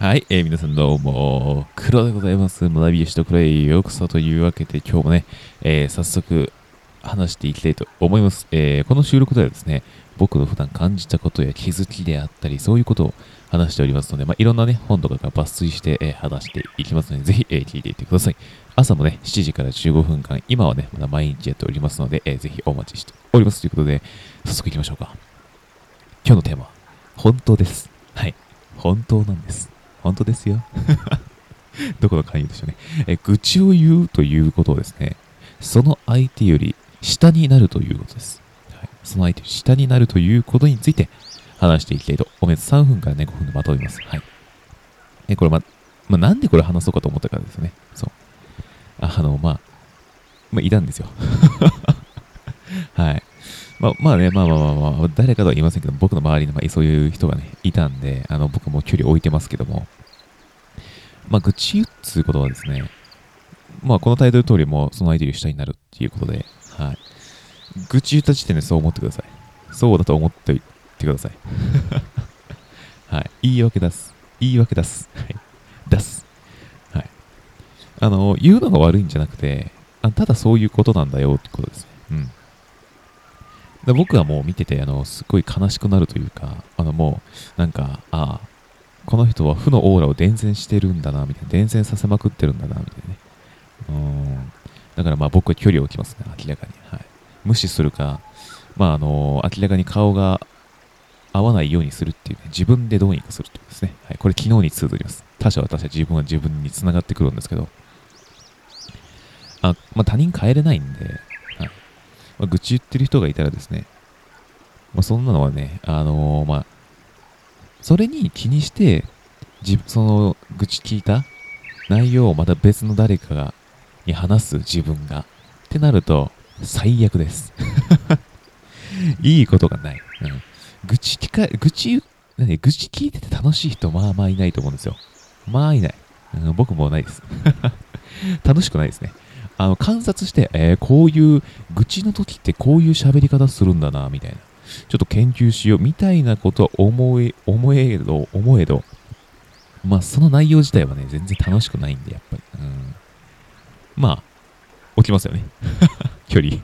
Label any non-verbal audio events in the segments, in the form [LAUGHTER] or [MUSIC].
はい、えー、皆さんどうも、黒でございます。学びよしと黒へようこそというわけで、今日もね、えー、早速話していきたいと思います。えー、この収録ではですね、僕の普段感じたことや気づきであったり、そういうことを話しておりますので、まあ、いろんなね、本とかが抜粋して、えー、話していきますので、ぜひ、えー、聞いていってください。朝もね、7時から15分間、今はね、まだ毎日やっておりますので、えー、ぜひお待ちしておりますということで、早速行きましょうか。今日のテーマは、本当です。はい。本当なんです。本当ですよ。[LAUGHS] どこの勧誘でしょうね。え、愚痴を言うということをですね、その相手より下になるということです。はい、その相手より下になるということについて話していきたいと思います。3分からね、5分でまとめます。はい。え、これま、ま、なんでこれ話そうかと思ったからですね。そう。あの、まあ、まあ、いたんですよ。まあ、まあね、まあまあまあまあ、誰かとは言いませんけど、僕の周りに、まあ、そういう人がね、いたんで、あの、僕も距離置いてますけども、まあ、愚痴言うっつうことはですね、まあ、このタイトル通りも、その相手より下になるっていうことで、はい。愚痴言った時点でそう思ってください。そうだと思っておいてください。[LAUGHS] はい。言い訳出す。言い訳出す。はい。出す。はい。あの、言うのが悪いんじゃなくて、あただそういうことなんだよってことですね。うん。で僕はもう見てて、あの、すごい悲しくなるというか、あの、もう、なんか、ああ、この人は負のオーラを伝染してるんだな、みたいな。伝染させまくってるんだな、みたいなね。うん。だからまあ僕は距離を置きますね、明らかに。はい。無視するか、まああの、明らかに顔が合わないようにするっていう、ね、自分でどうにかするってことですね。はい。これ昨日に通ずります。他者は他者、自分は自分につながってくるんですけど、あ、まあ他人変えれないんで、まあ、愚痴言ってる人がいたらですね、まあ、そんなのはね、あのー、まあ、それに気にして、その愚痴聞いた内容をまた別の誰かがに話す自分がってなると最悪です [LAUGHS] いいことがない。うん、愚痴聞か、愚痴、何愚痴聞いてて楽しい人まあまあいないと思うんですよ。まあいない。うん、僕もないです。[LAUGHS] 楽しくないですね。あの観察して、えー、こういう愚痴の時ってこういう喋り方するんだな、みたいな。ちょっと研究しよう、みたいなことは思え、思えど、思えど、まあその内容自体はね、全然楽しくないんで、やっぱり。うん、まあ、起きますよね。[LAUGHS] 距離。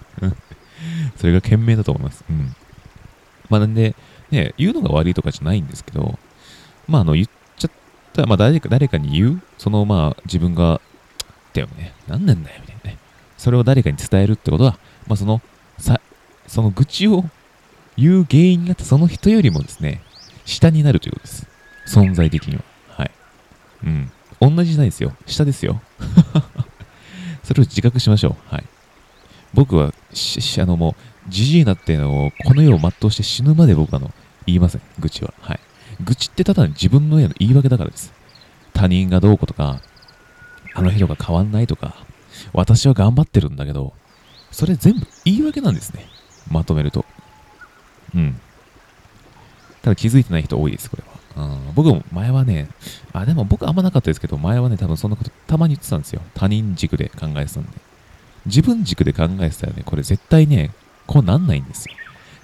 それが賢明だと思います。うん。まあなんで、ね、言うのが悪いとかじゃないんですけど、まああの、言っちゃったら、まあ誰か、誰かに言う、そのまあ自分が、だよね、何なんだよ、みたいなね。それを誰かに伝えるってことは、まあ、その、さ、その愚痴を言う原因になったその人よりもですね、下になるということです。存在的には。はい。うん。同じじゃないですよ。下ですよ。[LAUGHS] それを自覚しましょう。はい。僕は、し、あの、もう、じじいなっていうのを、この世を全うして死ぬまで僕はの、言いません。愚痴は。はい。愚痴ってただ自分の家の言い訳だからです。他人がどうこうとか、あの人が変わんないとか、私は頑張ってるんだけど、それ全部言い訳なんですね。まとめると。うん。ただ気づいてない人多いです、これは。うん、僕も前はね、あ、でも僕あんまなかったですけど、前はね、多分そんなことたまに言ってたんですよ。他人軸で考えてたんで。自分軸で考えてたらね、これ絶対ね、こうなんないんですよ。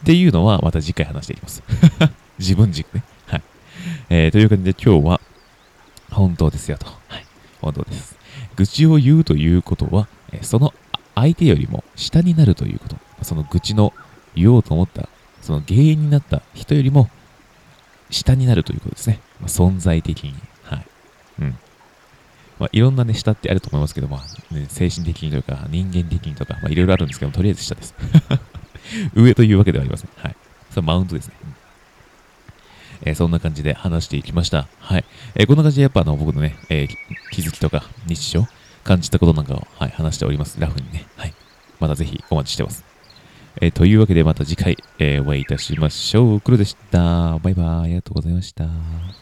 っていうのはまた次回話していきます。[LAUGHS] 自分軸ね。はい。えー、という感じで今日は本当ですよと。はい。本当です。愚痴を言うということは、その相手よりも下になるということ。その愚痴の言おうと思った、その原因になった人よりも下になるということですね。まあ、存在的に。はい。うん。まあ、いろんなね、下ってあると思いますけど、まあ、ね、精神的にとか、人間的にとか、まあ、いろいろあるんですけども、とりあえず下です。[LAUGHS] 上というわけではありません。はい。それマウントですね。えー、そんな感じで話していきました。はい。えー、こんな感じでやっぱあの僕のね、えー、気づきとか日常、感じたことなんかを、はい、話しております。ラフにね。はい。またぜひお待ちしてます。え、というわけでまた次回、え、お会いいたしましょう。黒でした。バイバーイ。ありがとうございました。